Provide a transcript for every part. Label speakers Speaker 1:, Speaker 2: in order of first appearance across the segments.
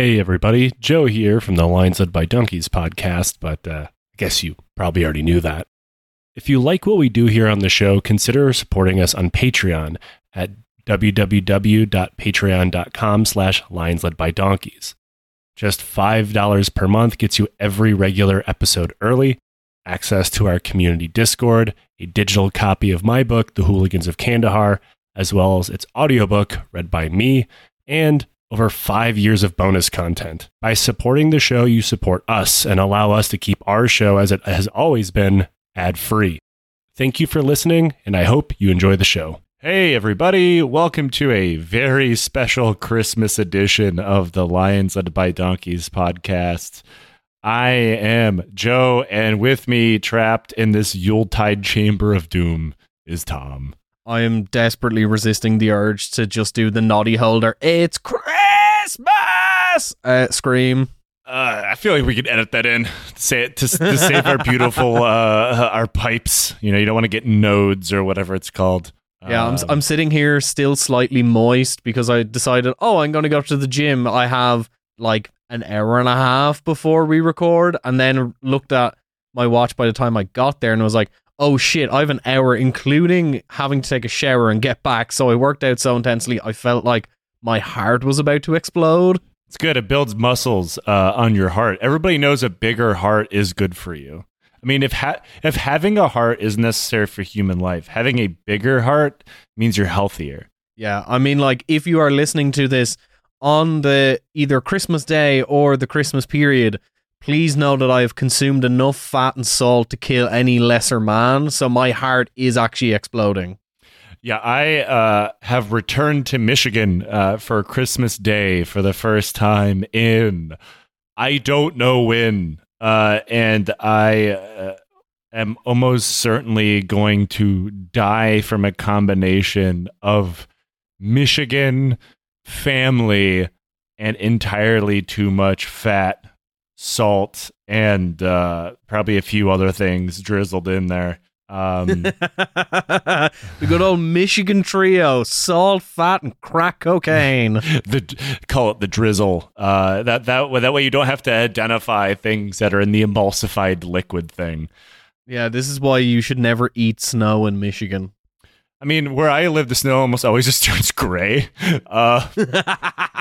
Speaker 1: Hey, everybody. Joe here from the Lions Led by Donkeys podcast, but uh, I guess you probably already knew that. If you like what we do here on the show, consider supporting us on Patreon at www.patreon.com slash lions led by donkeys. Just $5 per month gets you every regular episode early, access to our community Discord, a digital copy of my book, The Hooligans of Kandahar, as well as its audiobook read by me, and over five years of bonus content. By supporting the show, you support us and allow us to keep our show as it has always been ad free. Thank you for listening, and I hope you enjoy the show. Hey, everybody, welcome to a very special Christmas edition of the Lions Led by Donkeys podcast. I am Joe, and with me, trapped in this Yuletide chamber of doom, is Tom.
Speaker 2: I am desperately resisting the urge to just do the Noddy Holder. It's Christmas! Uh, scream.
Speaker 1: Uh, I feel like we could edit that in to say it to, to save our beautiful uh, our pipes. You know, you don't want to get nodes or whatever it's called.
Speaker 2: Yeah, I'm,
Speaker 1: Um,
Speaker 2: I'm sitting here still slightly moist because I decided, oh, I'm going to go to the gym. I have like an hour and a half before we record, and then looked at my watch by the time I got there and was like, oh shit, I have an hour, including having to take a shower and get back. So I worked out so intensely, I felt like my heart was about to explode.
Speaker 1: It's good. It builds muscles uh, on your heart. Everybody knows a bigger heart is good for you. I mean, if ha- if having a heart is necessary for human life, having a bigger heart means you're healthier.
Speaker 2: Yeah, I mean, like if you are listening to this on the either Christmas Day or the Christmas period, please know that I have consumed enough fat and salt to kill any lesser man. So my heart is actually exploding.
Speaker 1: Yeah, I uh, have returned to Michigan uh, for Christmas Day for the first time in I don't know when, uh, and I uh, am almost certainly going to die from a combination of Michigan family and entirely too much fat, salt, and uh, probably a few other things drizzled in there. Um,
Speaker 2: the good old Michigan trio: salt, fat, and crack cocaine.
Speaker 1: the call it the drizzle. Uh, that that way- that way you don't have to identify things that are in the emulsified liquid thing.
Speaker 2: yeah, this is why you should never eat snow in Michigan.
Speaker 1: I mean, where I live, the snow almost always just turns gray. Uh,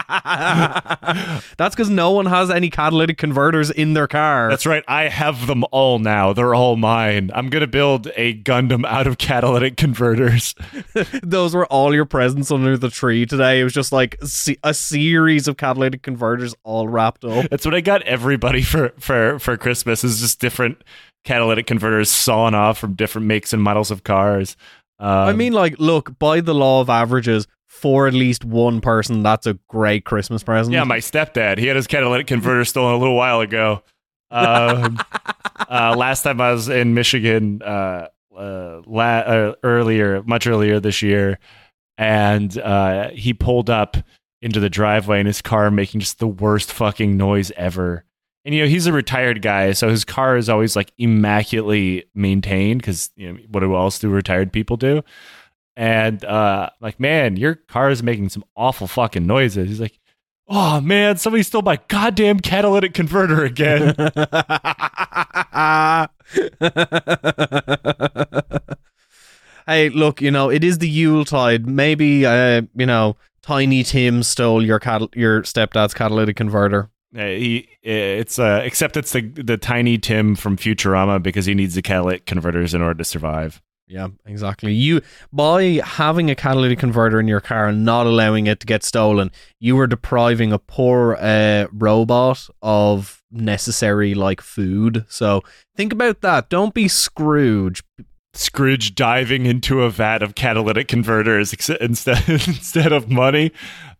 Speaker 2: That's because no one has any catalytic converters in their car.
Speaker 1: that's right. I have them all now. They're all mine. I'm gonna build a Gundam out of catalytic converters.
Speaker 2: Those were all your presents under the tree today. It was just like a series of catalytic converters all wrapped up.
Speaker 1: That's what I got everybody for for for Christmas. Is just different catalytic converters sawn off from different makes and models of cars. Um,
Speaker 2: I mean, like, look, by the law of averages, for at least one person, that's a great Christmas present.
Speaker 1: Yeah, my stepdad. He had his catalytic converter stolen a little while ago. Um, uh, last time I was in Michigan, uh, uh, la- uh, earlier, much earlier this year, and uh, he pulled up into the driveway in his car, making just the worst fucking noise ever. And you know he's a retired guy, so his car is always like immaculately maintained because you know what else do retired people do? And uh, like, man, your car is making some awful fucking noises. He's like, oh man, somebody stole my goddamn catalytic converter again.
Speaker 2: hey, look, you know, it is the Yuletide. Maybe, uh, you know, Tiny Tim stole your cat- your stepdad's catalytic converter.
Speaker 1: He, it's uh, except it's the the tiny Tim from Futurama because he needs the catalytic converters in order to survive.
Speaker 2: Yeah, exactly. You by having a catalytic converter in your car and not allowing it to get stolen, you were depriving a poor uh, robot of necessary like food. So think about that. Don't be Scrooge.
Speaker 1: Scrooge diving into a vat of catalytic converters ex- instead instead of money.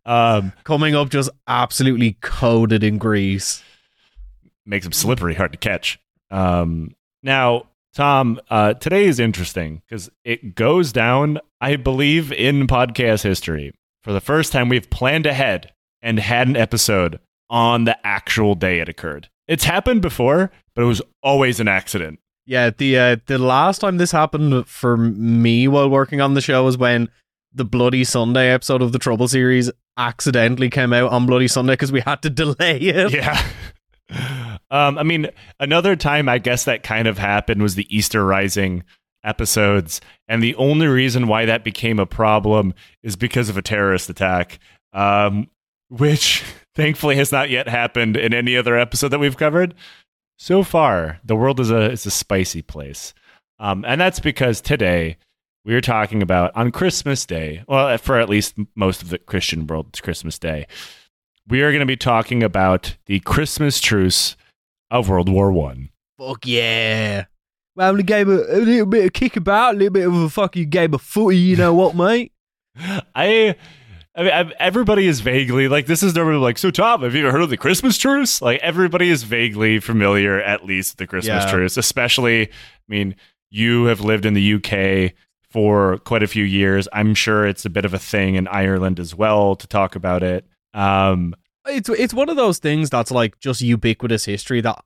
Speaker 1: Um,
Speaker 2: Coming up just absolutely coated in grease.
Speaker 1: Makes them slippery, hard to catch. Um, now, Tom, uh, today is interesting because it goes down, I believe, in podcast history. For the first time, we've planned ahead and had an episode on the actual day it occurred. It's happened before, but it was always an accident.
Speaker 2: Yeah, the uh, the last time this happened for me while working on the show was when the Bloody Sunday episode of the Trouble series accidentally came out on Bloody Sunday because we had to delay it.
Speaker 1: Yeah. Um, I mean, another time I guess that kind of happened was the Easter Rising episodes, and the only reason why that became a problem is because of a terrorist attack, um, which thankfully has not yet happened in any other episode that we've covered. So far, the world is a is a spicy place, um, and that's because today we are talking about on Christmas Day. Well, for at least most of the Christian world, it's Christmas Day. We are going to be talking about the Christmas truce of World War One.
Speaker 2: Fuck yeah. Well, we gave a, a little bit of kickabout, a little bit of a fucking game of footy, you know what, mate?
Speaker 1: I, I mean, I've- everybody is vaguely like this is normally like. So, Tom, have you ever heard of the Christmas truce? Like everybody is vaguely familiar, at least with the Christmas
Speaker 2: Yeah.
Speaker 1: truce. Especially, I mean, you have lived in the UK for quite a few years. I'm sure it's a bit of a thing in Ireland as well to talk about it. Um,
Speaker 2: It's it's one of those things that's like just ubiquitous history that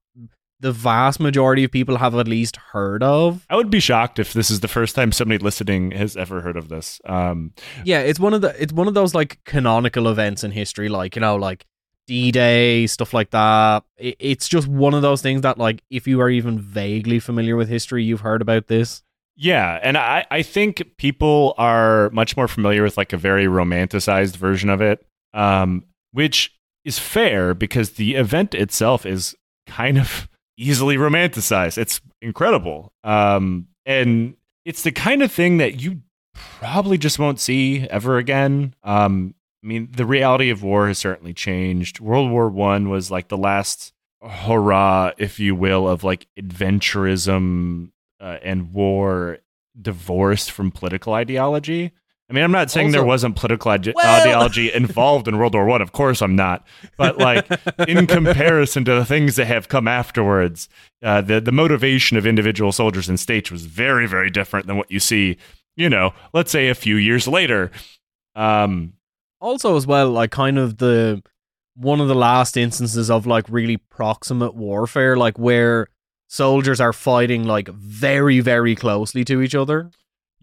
Speaker 2: the vast majority of people have at least heard of.
Speaker 1: I would be shocked if this is the first time somebody listening has ever heard of this. Um,
Speaker 2: Yeah, it's one of the it's one of those like canonical events in history, like you know, like D Day stuff like that. It, it's just one of those things that like if you are even vaguely familiar with history, you've heard about this.
Speaker 1: Yeah, and I, I think people are much more familiar with like a very romanticized version of it, um, which is fair because the event itself is kind of easily romanticized. It's incredible, um, and it's the kind of thing that you probably just won't see ever again. Um, I mean, the reality of war has certainly changed. World War One was like the last hurrah, if you will, of like adventurism uh, and war divorced from political ideology. I mean, I'm not saying there wasn't political ide-
Speaker 2: Well-
Speaker 1: ideology involved in World War One. Of course, I'm not. But like in comparison to the things that have come afterwards, uh, the the motivation of individual soldiers and states was very, very different than what you see. You know, let's say a few years later. Um,
Speaker 2: also as well like kind of the one of the last instances of like really proximate warfare like where soldiers are fighting like very very closely to each other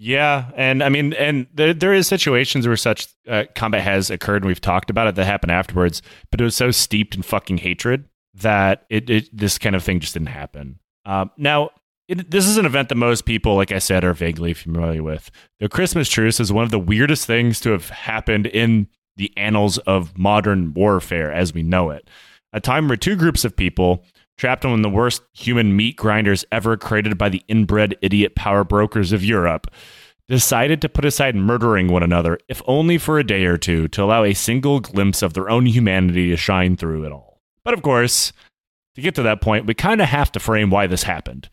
Speaker 1: Yeah, and I mean, and there there is situations where such uh, combat has occurred, and we've talked about it that happened afterwards. But it was so steeped in fucking hatred that it, it this kind of thing just didn't happen. Um, now, it, this is an event that most people, like I said, are vaguely familiar with. The Christmas truce is one of the weirdest things to have happened in the annals of modern warfare as we know it. A time where two groups of people trapped on the worst human meat grinders ever created by the inbred idiot power brokers of Europe, decided to put aside murdering one another, if only for a day or two, to allow a single glimpse of their own humanity to shine through it all. But of course, to get to that point, we kind of have to frame why this happened.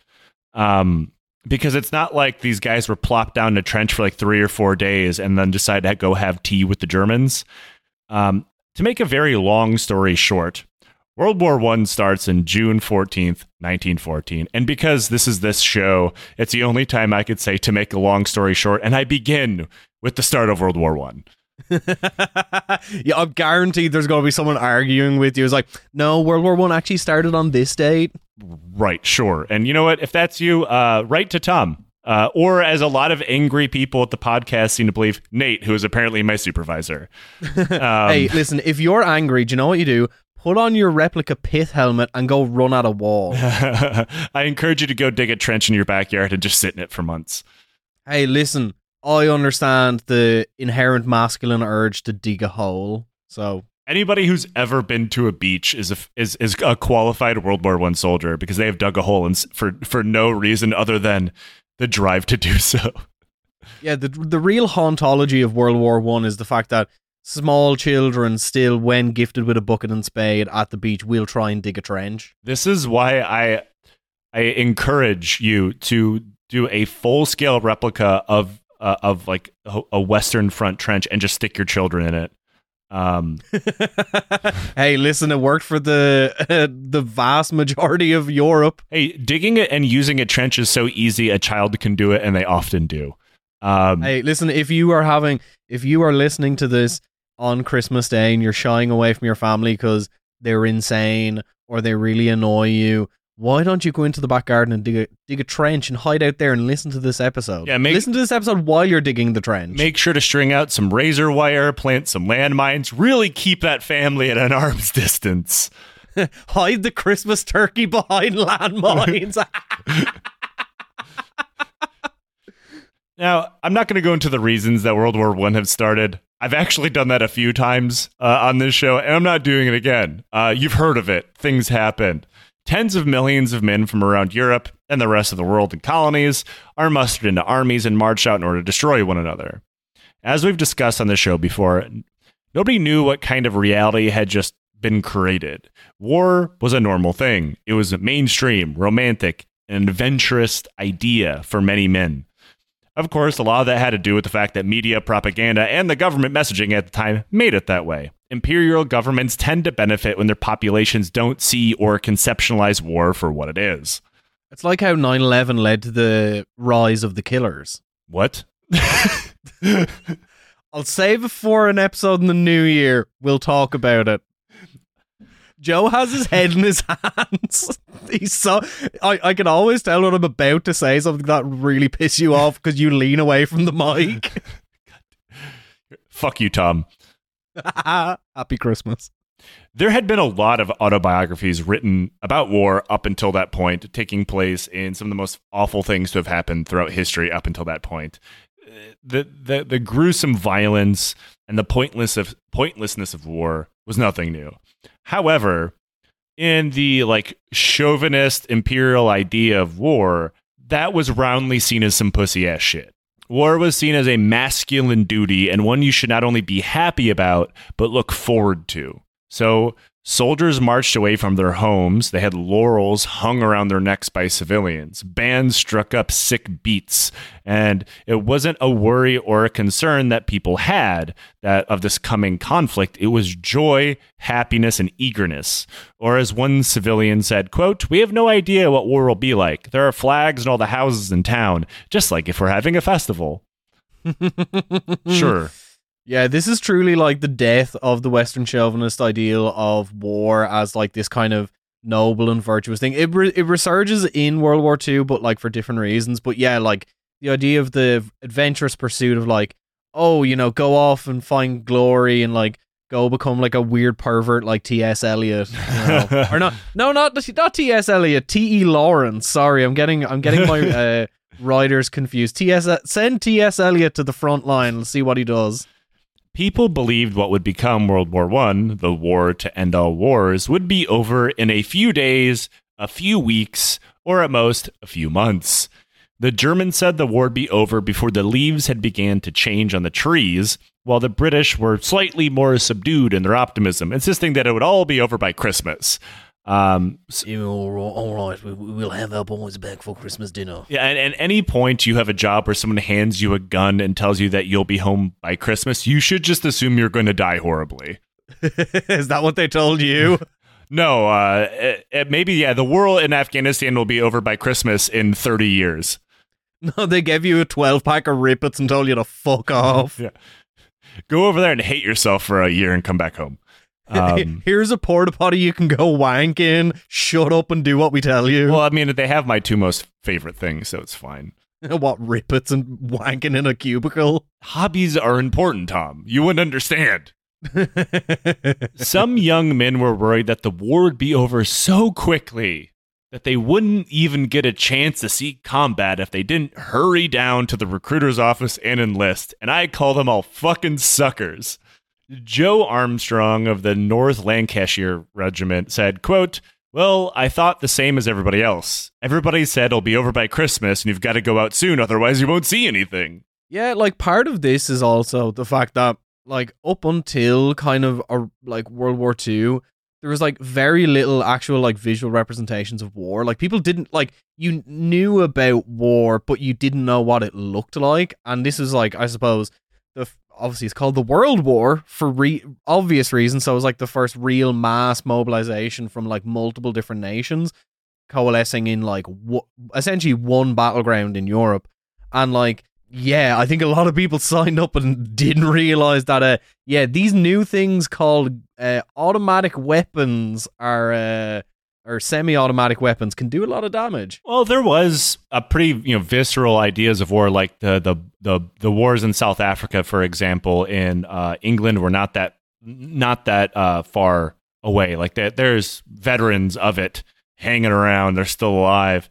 Speaker 1: Um, because it's not like these guys were plopped down in a trench for like three or four days and then decided to go have tea with the Germans. Um, to make a very long story short, World War One starts in June 14th, 1914. And because this is this show, it's the only time I could say to make a long story short, and I begin with the start of World War One.
Speaker 2: yeah i'm guaranteed there's going to be someone arguing with you it's like no world war one actually started on this date
Speaker 1: Right, sure. And you know what? If that's you, uh, write to Tom. Uh, or as a lot of angry people at the podcast seem to believe, Nate, who is apparently my supervisor. Um,
Speaker 2: hey listen if you're angry do you know what you do put on your replica pith helmet and go run at a wall
Speaker 1: I encourage you to go dig a trench in your backyard and just sit in it for months.
Speaker 2: Hey, listen, I understand the inherent masculine urge to dig a hole. So,
Speaker 1: Anybody who's ever been to a beach is a, is is a qualified World War One soldier because they have dug a hole and for for no reason other than the drive to do so.
Speaker 2: yeah, the the real hauntology of World War 1 is the fact that small children still when gifted with a bucket and spade at the beach will try and dig a trench.
Speaker 1: This is why I I encourage you to do a full scale replica of uh, of like a, a Western Front trench and just stick your children in it. Um,
Speaker 2: hey, listen, it worked for the the vast majority of Europe.
Speaker 1: hey, digging it and using a trench is so easy. A child can do it, and they often do. Um,
Speaker 2: Hey, listen, if you are having if you are listening to this on Christmas Day and you're shying away from your family because they're insane or they really annoy you why don't you go into the back garden and dig a dig a trench and hide out there and listen to this episode?
Speaker 1: Yeah, make-
Speaker 2: listen to this episode while you're digging the trench.
Speaker 1: Make sure to string out some razor wire, plant some landmines, really keep that family at an arm's distance.
Speaker 2: hide the Christmas turkey behind landmines.
Speaker 1: Now, I'm not going to go into the reasons that World War One have started. I've actually done that a few times uh, on this show, and I'm not doing it again. Uh, you've heard of it. Things happen. Tens of millions of men from around Europe and the rest of the world in colonies are mustered into armies and marched out in order to destroy one another. As we've discussed on the show before, nobody knew what kind of reality had just been created. War was a normal thing, it was a mainstream, romantic, and adventurous idea for many men. Of course, a lot of that had to do with the fact that media, propaganda, and the government messaging at the time made it that way. Imperial governments tend to benefit when their populations don't see or conceptualize war for what it is.
Speaker 2: it's like how 9/11 led to the rise of the killers.
Speaker 1: What?
Speaker 2: I'll save it for an episode in the new year. We'll talk about it. Joe has his head in his hands. He's so I, I can always tell when I'm about to say something that really piss you off because you lean away from the mic.
Speaker 1: Fuck you, Tom.
Speaker 2: Happy Christmas.
Speaker 1: There had been a lot of autobiographies written about war up until that point, taking place in some of the most awful things to have happened throughout history up until that point. Uh, The the, the gruesome violence and the pointless of pointlessness of war was nothing new. However, in the like chauvinist imperial idea of war, that was roundly seen as some pussy ass shit. War was seen as a masculine duty and one you should not only be happy about, but look forward to. So, soldiers marched away from their homes. They had laurels hung around their necks by civilians. Bands struck up sick beats. And it wasn't a worry or a concern that people had that of this coming conflict. It was joy, happiness, and eagerness. Or as one civilian said, quote, We have no idea what war will be like. There are flags in all the houses in town, just like if we're having a festival. Sure.
Speaker 2: Yeah, this is truly like the death of the Western chauvinist ideal of war as like this kind of noble and virtuous thing. It re- it resurges in World War II, but like for different reasons. But yeah, like the idea of the adventurous pursuit of like, oh, you know, go off and find glory and like go become like a weird pervert like T.S. Eliot, you know? or not? No, not not T.S. Eliot. T.E. Lawrence. Sorry, I'm getting I'm getting my uh, writers confused. T.S. Send T.S. Eliot to the front line. Let's see what he does.
Speaker 1: People believed what would become World War One, the war to end all wars, would be over in a few days, a few weeks, or at most a few months. The Germans said the war would be over before the leaves had began to change on the trees, while the British were slightly more subdued in their optimism, insisting that it would all be over by Christmas. Um, s-
Speaker 2: all right, we, we'll have our boys back for Christmas dinner.
Speaker 1: yeah, and at any point you have a job where someone hands you a gun and tells you that you'll be home by Christmas, you should just assume you're going to die horribly.
Speaker 2: Is that what they told you?
Speaker 1: No, uh, it, it- maybe yeah. The war in Afghanistan will be over by Christmas in thirty years.
Speaker 2: no, they gave you a 12 pack of Rip Its and told you to fuck off.
Speaker 1: yeah, Go over there and hate yourself for a year and come back home. Um,
Speaker 2: Here's a porta potty you can go wank in. Shut up and do what we tell you.
Speaker 1: well, I mean, they have my two most favorite things, so it's fine.
Speaker 2: what Rip Its and wanking in a cubicle?
Speaker 1: Hobbies are important, Tom. You wouldn't understand. Some young men were worried that the war would be over so quickly that they wouldn't even get a chance to see combat if they didn't hurry down to the recruiter's office and enlist. And I call them all fucking suckers. Joe Armstrong of the North Lancashire Regiment said, quote, well, I thought the same as everybody else. Everybody said it'll be over by Christmas and you've got to go out soon, otherwise you won't see anything.
Speaker 2: Yeah, like part of this is also the fact that like up until kind of uh, like World War II, there was like very little actual like visual representations of war. Like people didn't like you knew about war, but you didn't know what it looked like. And this is like I suppose the obviously it's called the World War for re- obvious reasons. So it was like the first real mass mobilization from like multiple different nations coalescing in like w- essentially one battleground in Europe. And like yeah, I think a lot of people signed up and didn't realize that. Uh, yeah, these new things called uh, automatic weapons are uh, or semi-automatic weapons can do a lot of damage.
Speaker 1: Well, there was a pretty you know visceral ideas of war, like the the the, the wars in South Africa, for example, in uh, England were not that not that uh, far away. Like that, there's veterans of it hanging around. They're still alive.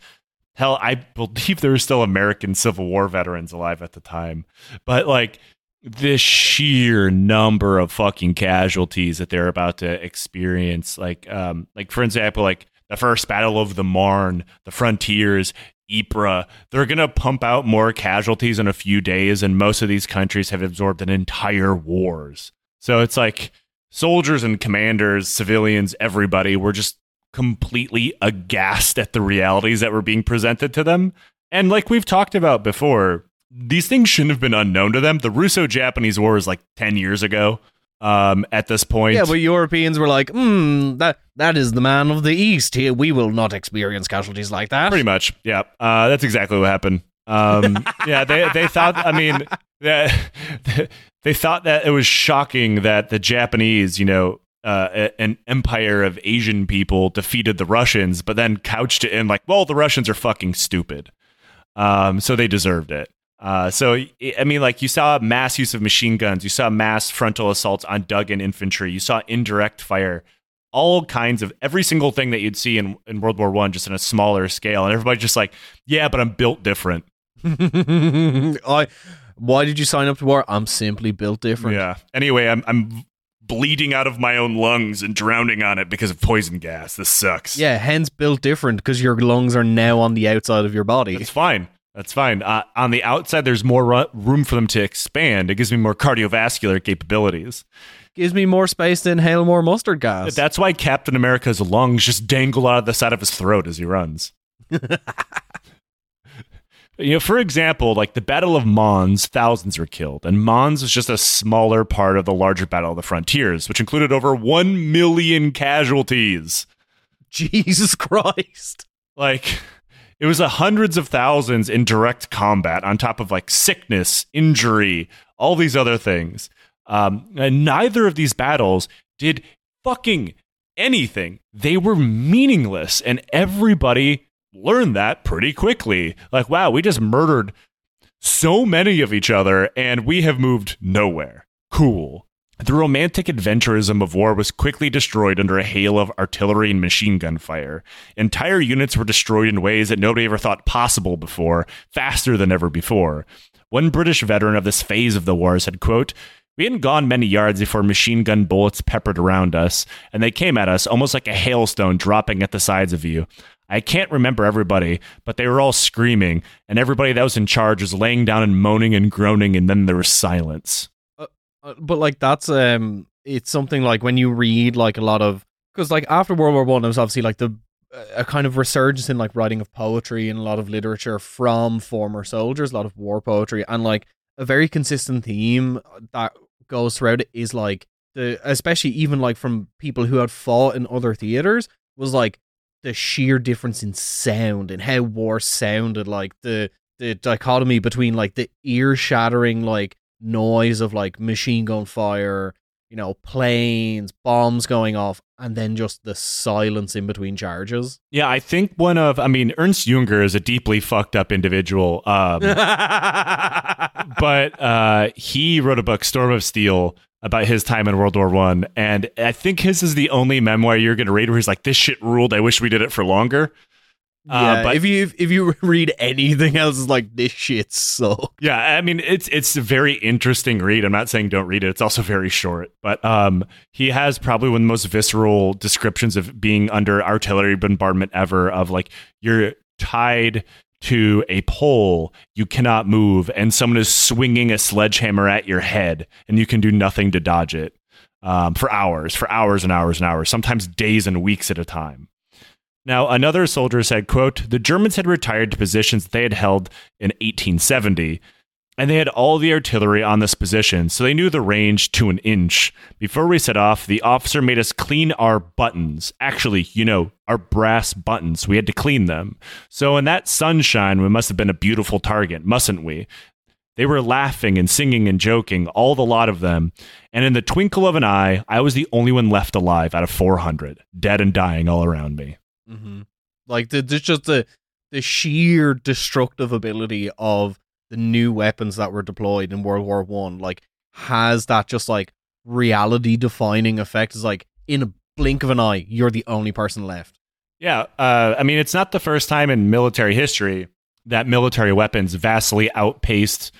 Speaker 1: Hell, I believe there were still American Civil War veterans alive at the time. But like the sheer number of fucking casualties that they're about to experience, like um, like for example, like the first Battle of the Marne, the Frontiers, Ypres, they're gonna pump out more casualties in a few days, and most of these countries have absorbed an entire wars. So it's like soldiers and commanders, civilians, everybody were just completely aghast at the realities that were being presented to them. And like we've talked about before, these things shouldn't have been unknown to them. The Russo Japanese War was like 10 years ago um, at this point.
Speaker 2: Yeah, but Europeans were like, hmm, that, that is the man of the East. Here, we will not experience casualties like that.
Speaker 1: Pretty much. Yeah. Uh, that's exactly what happened. Um, yeah, they, they thought, I mean, they, they thought that it was shocking that the Japanese, you know, uh, an empire of Asian people defeated the Russians, but then couched it in like, well, the Russians are fucking stupid. Um, so they deserved it. Uh, so I mean, like you saw mass use of machine guns, you saw mass frontal assaults on dug-in infantry, you saw indirect fire, all kinds of every single thing that you'd see in, in World War One, just in a smaller scale, and everybody's just like, yeah, but I'm built different.
Speaker 2: I. Why did you sign up to war? I'm simply built different.
Speaker 1: Yeah. Anyway, I'm I'm bleeding out of my own lungs and drowning on it because of poison gas. This sucks.
Speaker 2: Yeah, hence built different because your lungs are now on the outside of your body.
Speaker 1: It's fine. That's fine. Uh, on the outside, there's more ru- room for them to expand. It gives me more cardiovascular capabilities.
Speaker 2: Gives me more space to inhale more mustard gas.
Speaker 1: That's why Captain America's lungs just dangle out of the side of his throat as he runs. You know, for example, like the Battle of Mons, thousands were killed, and Mons was just a smaller part of the larger Battle of the Frontiers, which included over 1 million casualties.
Speaker 2: Jesus Christ.
Speaker 1: Like, it was a hundreds of thousands in direct combat on top of like sickness, injury, all these other things. Um, and neither of these battles did fucking anything. They were meaningless, and everybody learned that pretty quickly. Like, wow, we just murdered so many of each other and we have moved nowhere. Cool. The romantic adventurism of war was quickly destroyed under a hail of artillery and machine gun fire. Entire units were destroyed in ways that nobody ever thought possible before, faster than ever before. One British veteran of this phase of the war said, quote, we hadn't gone many yards before machine gun bullets peppered around us, and they came at us almost like a hailstone dropping at the sides of you. I can't remember everybody, but they were all screaming, and everybody that was in charge was laying down and moaning and groaning, and then there was silence.
Speaker 2: Uh, but like that's um, it's something like when you read like a lot of because like after World War One, there was obviously like the a kind of resurgence in like writing of poetry and a lot of literature from former soldiers, a lot of war poetry, and like a very consistent theme that goes throughout it is like the especially even like from people who had fought in other theaters was like the sheer difference in sound and how war sounded like the the dichotomy between like the ear shattering like noise of like machine gun fire you know planes bombs going off and then just the silence in between charges
Speaker 1: Yeah, I think one of, I mean, Ernst Junger is a deeply fucked up individual. Um, but uh, he wrote a book, Storm of Steel, about his time in World War One, and I think his is the only memoir you're going to read where he's like, "This shit ruled. I wish we did it for longer."
Speaker 2: Yeah, uh, but if you if you read anything else, it's like this shit so.
Speaker 1: Yeah, I mean it's it's a very interesting read. I'm not saying don't read it. It's also very short, but um, he has probably one of the most visceral descriptions of being under artillery bombardment ever. Of like you're tied to a pole you cannot move and someone is swinging a sledgehammer at your head and you can do nothing to dodge it um, for hours for hours and hours and hours sometimes days and weeks at a time now another soldier said quote the germans had retired to positions they had held in 1870 and they had all the artillery on this position, so they knew the range to an inch. Before we set off, the officer made us clean our buttons. Actually, you know, our brass buttons. We had to clean them. So in that sunshine, we must have been a beautiful target, mustn't we? They were laughing and singing and joking, all the lot of them. And in the twinkle of an eye, I was the only one left alive out of 400, dead and dying all around me.
Speaker 2: Mm-hmm. Like the, just the the sheer destructive ability of the new weapons that were deployed in World War One. Like has that just like reality defining effect. Is like in a blink of an eye, you're the only person left.
Speaker 1: Yeah, uh, I mean, it's not the first time in military history that military weapons vastly outpaced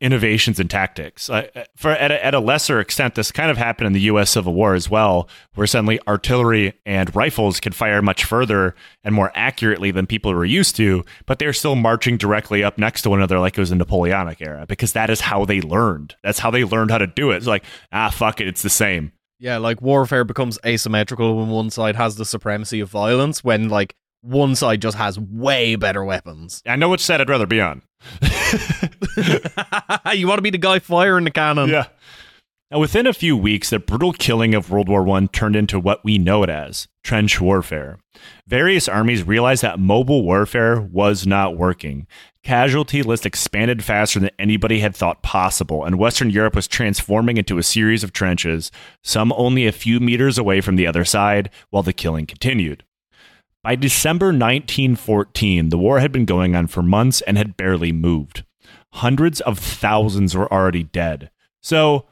Speaker 1: innovations and tactics. Uh, for at a, at a lesser extent, this kind of happened in the U.S. Civil War as well, where suddenly artillery and rifles could fire much further and more accurately than people were used to, but they're still marching directly up next to one another like it was the Napoleonic era because that is how they learned. That's how they learned how to do it. It's like ah, fuck it, it's the same.
Speaker 2: Yeah, like warfare becomes asymmetrical when one side has the supremacy of violence, when like one side just has way better weapons.
Speaker 1: I know which side I'd rather be on.
Speaker 2: you want to be the guy firing the cannon.
Speaker 1: Yeah. Now, within a few weeks, the brutal killing of World War I turned into what we know it as trench warfare. Various armies realized that mobile warfare was not working. Casualty lists expanded faster than anybody had thought possible, and Western Europe was transforming into a series of trenches, some only a few meters away from the other side, while the killing continued. By December 1914, the war had been going on for months and had barely moved. Hundreds of thousands were already dead. So,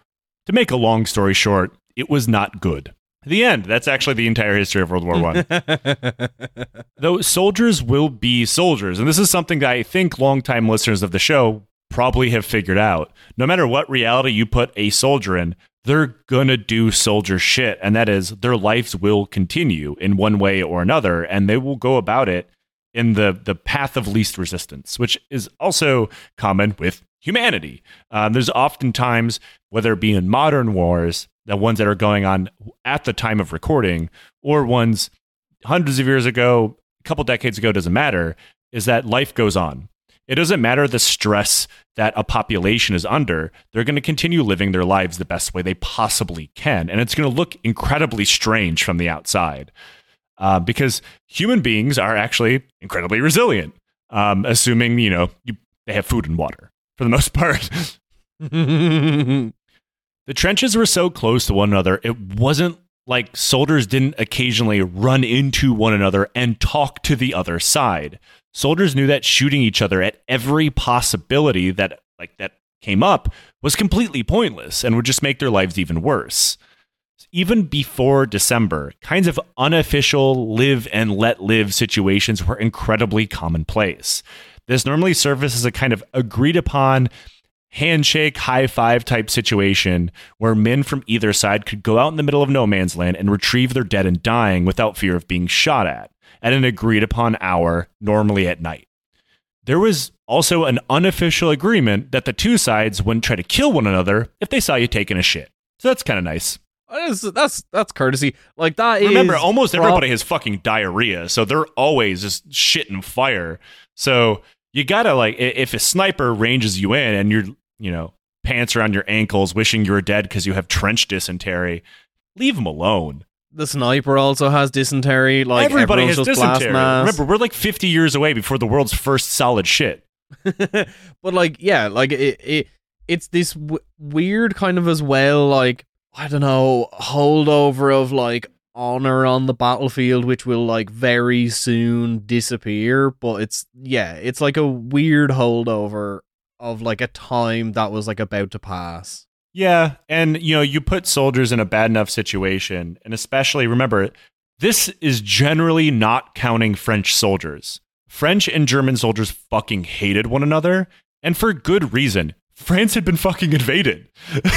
Speaker 1: to make a long story short, it was not good. The end. That's actually the entire history of World War One. Though soldiers will be soldiers, and this is something that I think longtime listeners of the show probably have figured out. No matter what reality you put a soldier in, they're gonna do soldier shit, and that is their lives will continue in one way or another, and they will go about it in the the path of least resistance, which is also common with humanity. Um, there's oftentimes, whether it be in modern wars, the ones that are going on at the time of recording, or ones hundreds of years ago, a couple decades ago, doesn't matter, is that life goes on. It doesn't matter the stress that a population is under, they're going to continue living their lives the best way they possibly can. And it's going to look incredibly strange from the outside uh, because human beings are actually incredibly resilient, um, assuming, you know, you, they have food and water for the most part. the trenches were so close to one another, it wasn't like soldiers didn't occasionally run into one another and talk to the other side. Soldiers knew that shooting each other at every possibility that like that came up was completely pointless and would just make their lives even worse. Even before December, kinds of unofficial live and let live situations were incredibly commonplace. This normally serves as a kind of agreed upon handshake, high five type situation where men from either side could go out in the middle of no man's land and retrieve their dead and dying without fear of being shot at at an agreed upon hour, normally at night. There was also an unofficial agreement that the two sides wouldn't try to kill one another if they saw you taking a shit. So that's kind of nice.
Speaker 2: That's, that's that's courtesy. Like that
Speaker 1: Remember, almost prob- everybody has fucking diarrhea, so they're always just shitting fire. So you gotta like, if a sniper ranges you in and you're, you know, pants around your ankles, wishing you were dead because you have trench dysentery, leave them alone.
Speaker 2: The sniper also has dysentery. Like
Speaker 1: everybody has dysentery. Remember, we're like 50 years away before the world's first solid shit.
Speaker 2: but like, yeah, like it, it it's this w- weird kind of as well, like I don't know, holdover of like honor on the battlefield, which will like very soon disappear. But it's yeah, it's like a weird holdover of like a time that was like about to pass.
Speaker 1: Yeah, and you know, you put soldiers in a bad enough situation, and especially remember, this is generally not counting French soldiers. French and German soldiers fucking hated one another, and for good reason. France had been fucking invaded.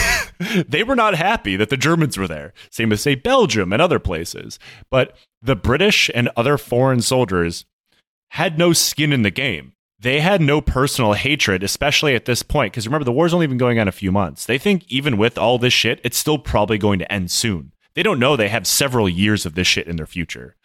Speaker 1: they were not happy that the Germans were there. Same as, say, Belgium and other places. But the British and other foreign soldiers had no skin in the game. They had no personal hatred, especially at this point, because remember, the war's only been going on a few months. They think even with all this shit, it's still probably going to end soon. They don't know they have several years of this shit in their future.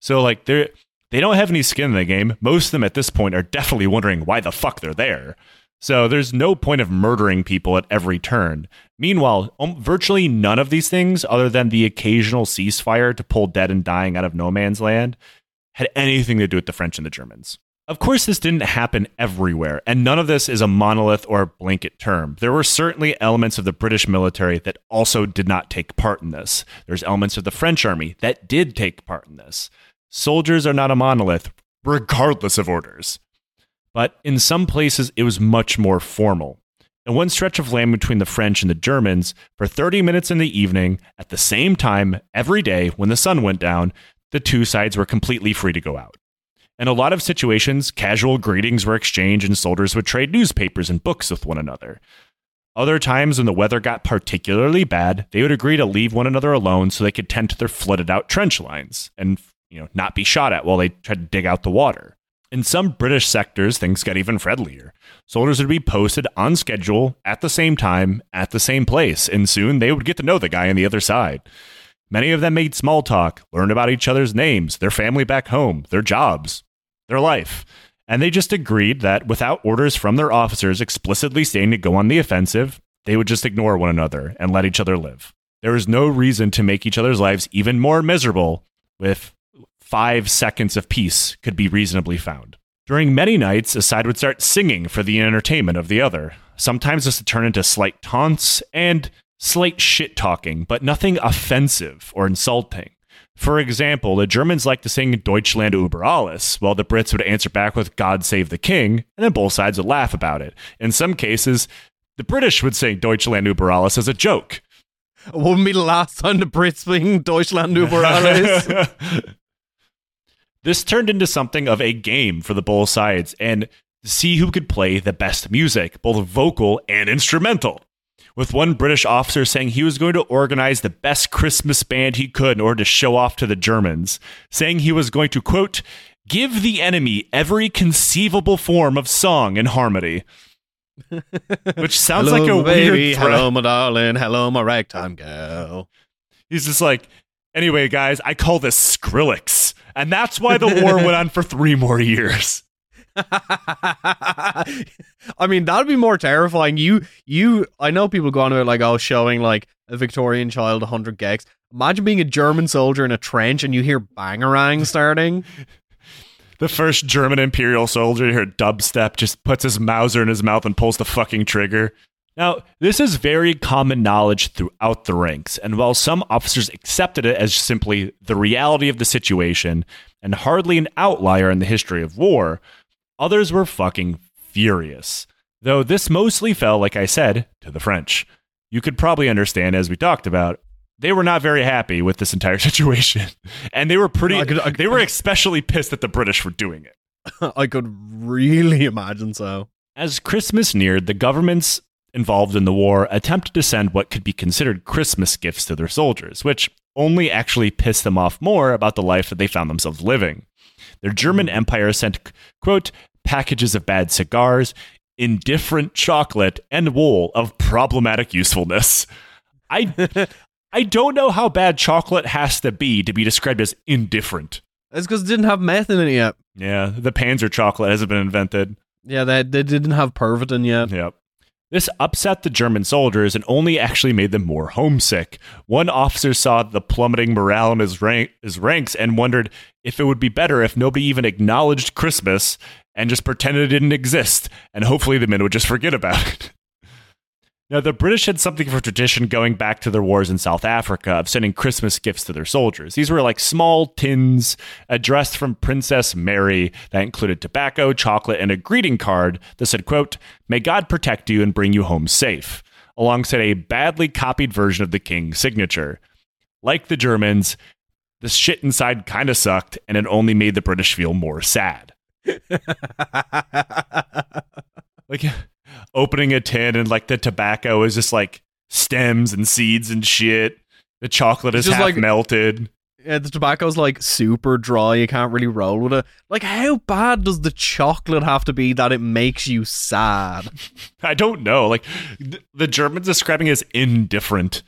Speaker 1: So, like, they're. They don't have any skin in the game. Most of them at this point are definitely wondering why the fuck they're there. So there's no point of murdering people at every turn. Meanwhile, um, virtually none of these things, other than the occasional ceasefire to pull dead and dying out of no man's land, had anything to do with the French and the Germans. Of course, this didn't happen everywhere, and none of this is a monolith or a blanket term. There were certainly elements of the British military that also did not take part in this. There's elements of the French army that did take part in this. soldiers are not a monolith, regardless of orders. But in some places, it was much more formal. In one stretch of land between the French and the Germans, for 30 minutes in the evening, at the same time, every day when the sun went down, the two sides were completely free to go out. In a lot of situations, casual greetings were exchanged and soldiers would trade newspapers and books with one another. Other times, when the weather got particularly bad, they would agree to leave one another alone so they could tend to their flooded out trench lines and you know not be shot at while they tried to dig out the water. In some British sectors, things got even friendlier. Soldiers would be posted on schedule at the same time at the same place, and soon they would get to know the guy on the other side. Many of them made small talk, learned about each other's names, their family back home, their jobs, their life. And they just agreed that without orders from their officers explicitly saying to go on the offensive, they would just ignore one another and let each other live. There was no reason to make each other's lives even more miserable if five seconds of peace could be reasonably found. During many nights, a side would start singing for the entertainment of the other. Sometimes this would turn into slight taunts and slight shit talking, but nothing offensive or insulting. For example, the Germans like to sing Deutschland über alles, while the Brits would answer back with God Save the King, and then both sides would laugh about it. In some cases, the British would sing Deutschland über alles as a joke.
Speaker 2: It wouldn't be the last time the Brits sing Deutschland über alles.
Speaker 1: this turned into something of a game for the both sides, and to see who could play the best music, both vocal and instrumental with one British officer saying he was going to organize the best Christmas band he could in order to show off to the Germans, saying he was going to, quote, give the enemy every conceivable form of song and harmony. Which sounds
Speaker 2: hello,
Speaker 1: like a
Speaker 2: baby,
Speaker 1: weird threat.
Speaker 2: Hello, my darling. Hello, my ragtime gal.
Speaker 1: He's just like, anyway, guys, I call this Skrillex. And that's why the war went on for three more years.
Speaker 2: I mean, that'd be more terrifying. You, you. I know people go on about like, oh, showing like a Victorian child 100 gecs. Imagine being a German soldier in a trench and you hear bangarang starting.
Speaker 1: The first German Imperial soldier, you hear dubstep, just puts his Mauser in his mouth and pulls the fucking trigger. Now, this is very common knowledge throughout the ranks, and while some officers accepted it as simply the reality of the situation and hardly an outlier in the history of war, others were fucking furious. Though this mostly fell, like I said, to the French. You could probably understand, as we talked about, they were not very happy with this entire situation. And they were pretty,
Speaker 2: I could- I
Speaker 1: they were especially pissed that the British were doing it.
Speaker 2: I could really imagine so.
Speaker 1: As Christmas neared, the governments involved in the war attempted to send what could be considered Christmas gifts to their soldiers, which only actually pissed them off more about the life that they found themselves living. Their German mm. empire sent, quote, packages of bad cigars, indifferent chocolate, and wool of problematic usefulness. I, I don't know how bad chocolate has to be to be described as indifferent.
Speaker 2: That's because it didn't have meth in it yet.
Speaker 1: Yeah, the Panzer chocolate hasn't been invented.
Speaker 2: Yeah, they, they didn't have Pervitin yet.
Speaker 1: Yep. This upset the German soldiers and only actually made them more homesick. One officer saw the plummeting morale in his, rank, his ranks and wondered if it would be better if nobody even acknowledged Christmas and just pretended it didn't exist, and hopefully the men would just forget about it. Now, the British had something of a tradition going back to their wars in South Africa of sending Christmas gifts to their soldiers. These were like small tins addressed from Princess Mary that included tobacco, chocolate, and a greeting card that said, quote, May God protect you and bring you home safe, alongside a badly copied version of the king's signature. Like the Germans, the shit inside kind of sucked, and it only made the British feel more sad. Like opening a tin and like the tobacco is just like stems and seeds and shit. The chocolate is half
Speaker 2: like-
Speaker 1: melted.
Speaker 2: yeah, the tobacco's like super dry. You can't really roll with it. Like, how bad does the chocolate have to be that it makes you sad?
Speaker 1: I don't know. Like th- the Germans describing it as indifferent.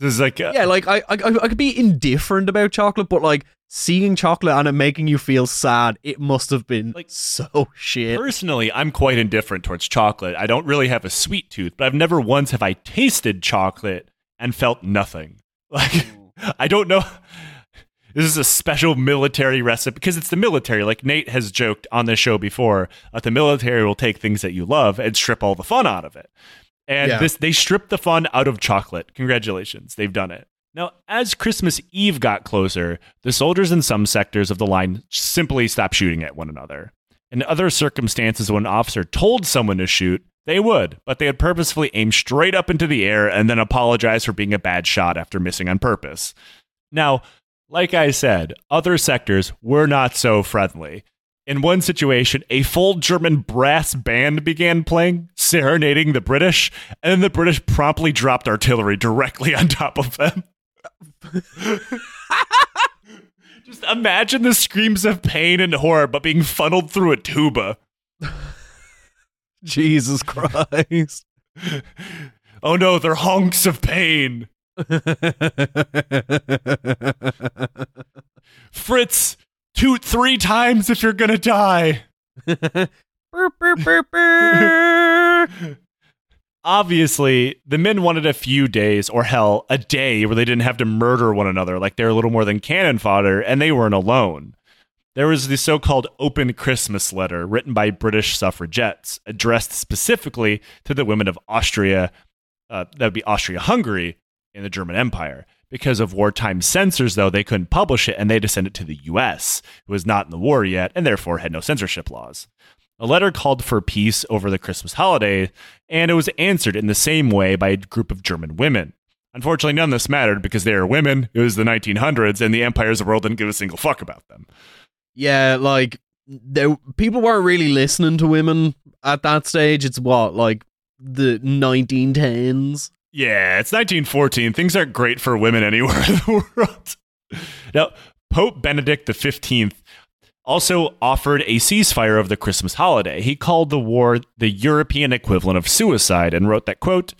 Speaker 1: This is like uh,
Speaker 2: Yeah, like I, I, I could be indifferent about chocolate, but like seeing chocolate and it making you feel sad, it must have been
Speaker 1: Like-
Speaker 2: so shit.
Speaker 1: Personally, I'm quite indifferent towards chocolate. I don't really have a sweet tooth, but I've never once have I tasted chocolate and felt nothing. Like I don't know. This is a special military recipe because it's the military. Like Nate has joked on this show before, that the military will take things that you love and strip all the fun out of it. And
Speaker 2: Yeah.
Speaker 1: this they stripped the fun out of chocolate. Congratulations, they've done it. Now, as Christmas Eve got closer, the soldiers in some sectors of the line simply stopped shooting at one another. In other circumstances, when an officer told someone to shoot, they would, but they had purposefully aimed straight up into the air and then apologized for being a bad shot after missing on purpose. Now, like I said, other sectors were not so friendly. In one situation, a full German brass band began playing, serenading the British, and then the British promptly dropped artillery directly on top of them. Just imagine the screams of pain and horror, but being funneled through a tuba.
Speaker 2: Jesus Christ.
Speaker 1: oh no, they're honks of pain. Fritz, toot three times if you're gonna die. Obviously, the men wanted a few days, or hell, a day where they didn't have to murder one another like they're a little more than cannon fodder, and they weren't alone. There was the so called Open Christmas letter written by British suffragettes, addressed specifically to the women of Austria, uh, that would be Austria Hungary, in the German Empire. Because of wartime censors, though, they couldn't publish it and they had to send it to the US, who was not in the war yet and therefore had no censorship laws. A letter called for peace over the Christmas holiday, and it was answered in the same way by a group of German women. Unfortunately, none of this mattered because they were women. It was the 1900s, and the empires of the world didn't give a single fuck about them.
Speaker 2: Yeah, like there, people weren't really listening to women at that stage. It's what like the 1910s.
Speaker 1: Yeah, it's 1914. Things aren't great for women anywhere in the world. Now, Pope Benedict XV also offered a ceasefire of the Christmas holiday. He called the war the European equivalent of suicide and wrote that, quote,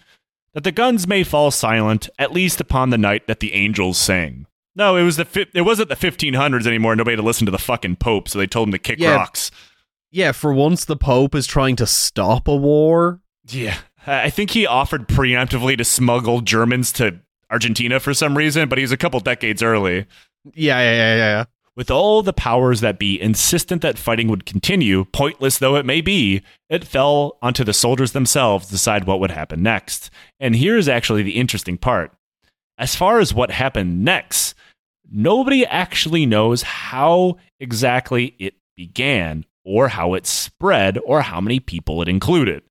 Speaker 1: that the guns may fall silent, at least upon the night that the angels sang. No, it was the fi- it wasn't the 1500s anymore. Nobody to listen to the fucking Pope, so they told him to kick
Speaker 2: Yeah.
Speaker 1: rocks.
Speaker 2: Yeah, for once the Pope is trying to stop a war.
Speaker 1: Yeah. I think he offered preemptively to smuggle Germans to Argentina for some reason, but he's a couple decades early.
Speaker 2: Yeah, yeah, yeah, yeah.
Speaker 1: With all the powers that be insistent that fighting would continue, pointless though it may be, it fell onto the soldiers themselves to decide what would happen next. And here's actually the interesting part. As far as what happened next, nobody actually knows how exactly it began, or how it spread, or how many people it included.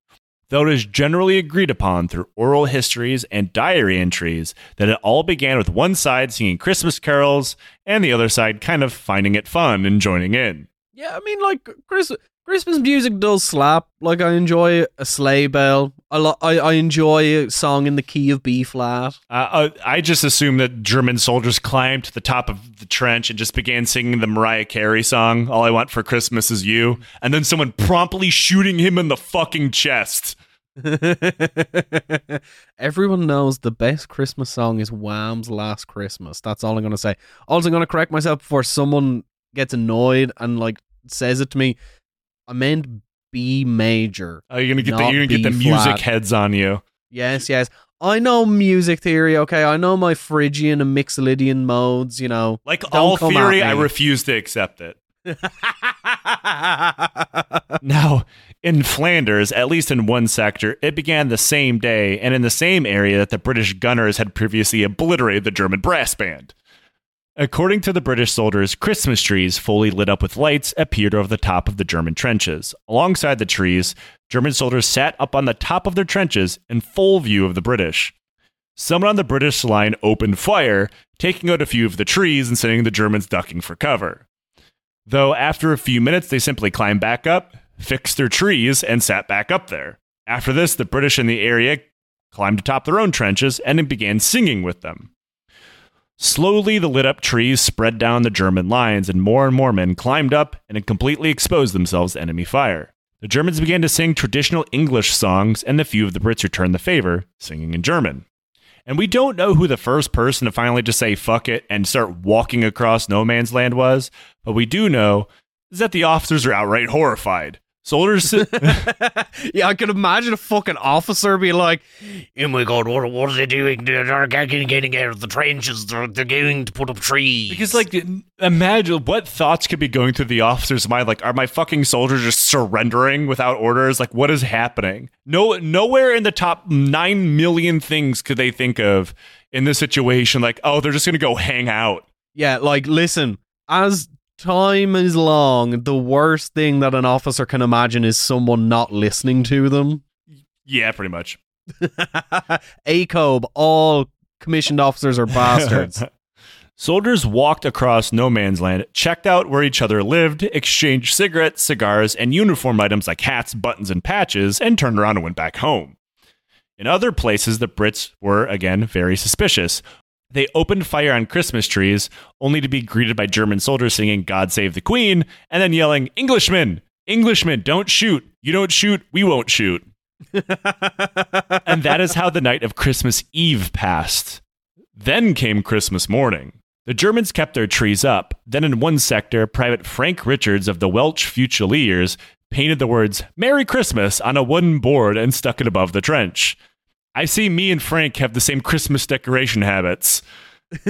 Speaker 1: Though it is generally agreed upon through oral histories and diary entries that it all began with one side singing Christmas carols and the other side kind of finding it fun and joining in.
Speaker 2: Yeah, I mean, like Chris, Christmas music does slap. Like I enjoy a sleigh bell. I, lo- I I enjoy a song in the key of B flat.
Speaker 1: Uh, uh, I just assume that German soldiers climbed to the top of the trench and just began singing the Mariah Carey song, All I Want for Christmas Is You, and then someone promptly shooting him in the fucking chest.
Speaker 2: Everyone knows the best Christmas song is Wham's Last Christmas. That's all I'm gonna say. Also, I'm gonna correct myself before someone gets annoyed and like says it to me. I meant B major.
Speaker 1: Oh, you're gonna get the you're gonna get the music heads on you.
Speaker 2: Yes, yes. I know music theory. Okay, I know my Phrygian and Mixolydian modes. You know,
Speaker 1: Like
Speaker 2: Don't
Speaker 1: all theory, I refuse to accept it. Now, in Flanders, at least in one sector, it began the same day and in the same area that the British gunners had previously obliterated the German brass band. According to the British soldiers, Christmas trees fully lit up with lights appeared over the top of the German trenches. Alongside the trees, German soldiers sat up on the top of their trenches in full view of the British. Someone on the British line opened fire, taking out a few of the trees and sending the Germans ducking for cover. Though after a few minutes, they simply climbed back up, fixed their trees, and sat back up there. After this, the British in the area climbed atop their own trenches and began singing with them. Slowly, the lit up trees spread down the German lines, and more and more men climbed up and completely exposed themselves to enemy fire. The Germans began to sing traditional English songs, and a few of the Brits returned the favor, singing in German. And we don't know who the first person to finally just say fuck it and start walking across no man's land was, but we do know is that the officers are outright horrified. Soldiers,
Speaker 2: yeah, I can imagine a fucking officer be like,
Speaker 3: Oh my god, what, what are they doing? They're, getting, getting out of the trenches. They're, they're going to put up trees.
Speaker 1: because like imagine what thoughts could be going through the officer's mind. Like, are my fucking soldiers just surrendering without orders? Like, what is happening? No, nowhere in the top nine million things could they think of in this situation, like, oh, they're just going to go hang out.
Speaker 2: Yeah, like listen, as time is long, the worst thing that an officer can imagine is someone not listening to them.
Speaker 1: Yeah, pretty much.
Speaker 2: ACOB, all commissioned officers are bastards.
Speaker 1: Soldiers walked across no man's land, checked out where each other lived, exchanged cigarettes, cigars, and uniform items like hats, buttons, and patches, and turned around and went back home. In other places, the Brits were, again, very suspicious. They opened fire on Christmas trees, only to be greeted by German soldiers singing God Save the Queen, and then yelling, Englishmen! Englishmen, don't shoot! You don't shoot, we won't shoot. and that is how the night of Christmas Eve passed. Then came Christmas morning. The Germans kept their trees up. Then, in one sector, Private Frank Richards of the Welch Fusiliers painted the words Merry Christmas on a wooden board and stuck it above the trench. I see me and Frank have the same Christmas decoration habits.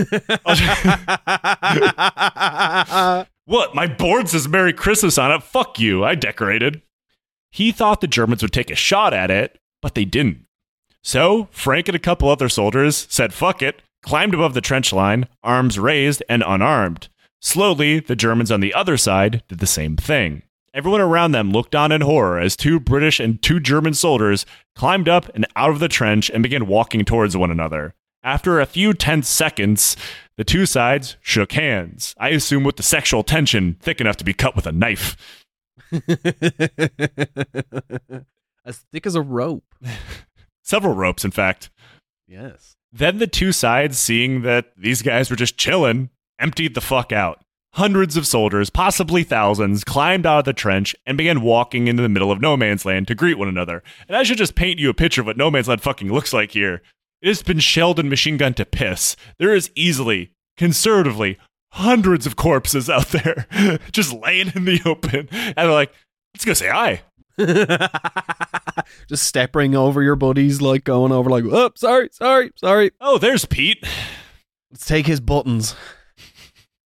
Speaker 1: what? My board says Merry Christmas on it. Fuck you. I decorated. He thought the Germans would take a shot at it, but they didn't. So, Frank and a couple other soldiers said fuck it, climbed above the trench line, arms raised and unarmed. Slowly, the Germans on the other side did the same thing. Everyone around them looked on in horror as two British and two German soldiers climbed up and out of the trench and began walking towards one another. After a few tense seconds, the two sides shook hands, I assume with the sexual tension thick enough to be cut with a knife.
Speaker 2: as thick as a rope.
Speaker 1: Several ropes, in fact.
Speaker 2: Yes.
Speaker 1: Then the two sides, seeing that these guys were just chilling, emptied the fuck out. Hundreds of soldiers, possibly thousands, climbed out of the trench and began walking into the middle of no man's land to greet one another. And I should just paint you a picture of what no man's land fucking looks like here. It has been shelled and machine gunned to piss. There is easily, conservatively, hundreds of corpses out there just laying in the open. And they're like, let's go say hi.
Speaker 2: Just stepping over your buddies, like going over, like, oh, sorry, sorry, sorry.
Speaker 1: Oh, there's Pete.
Speaker 2: Let's take his buttons.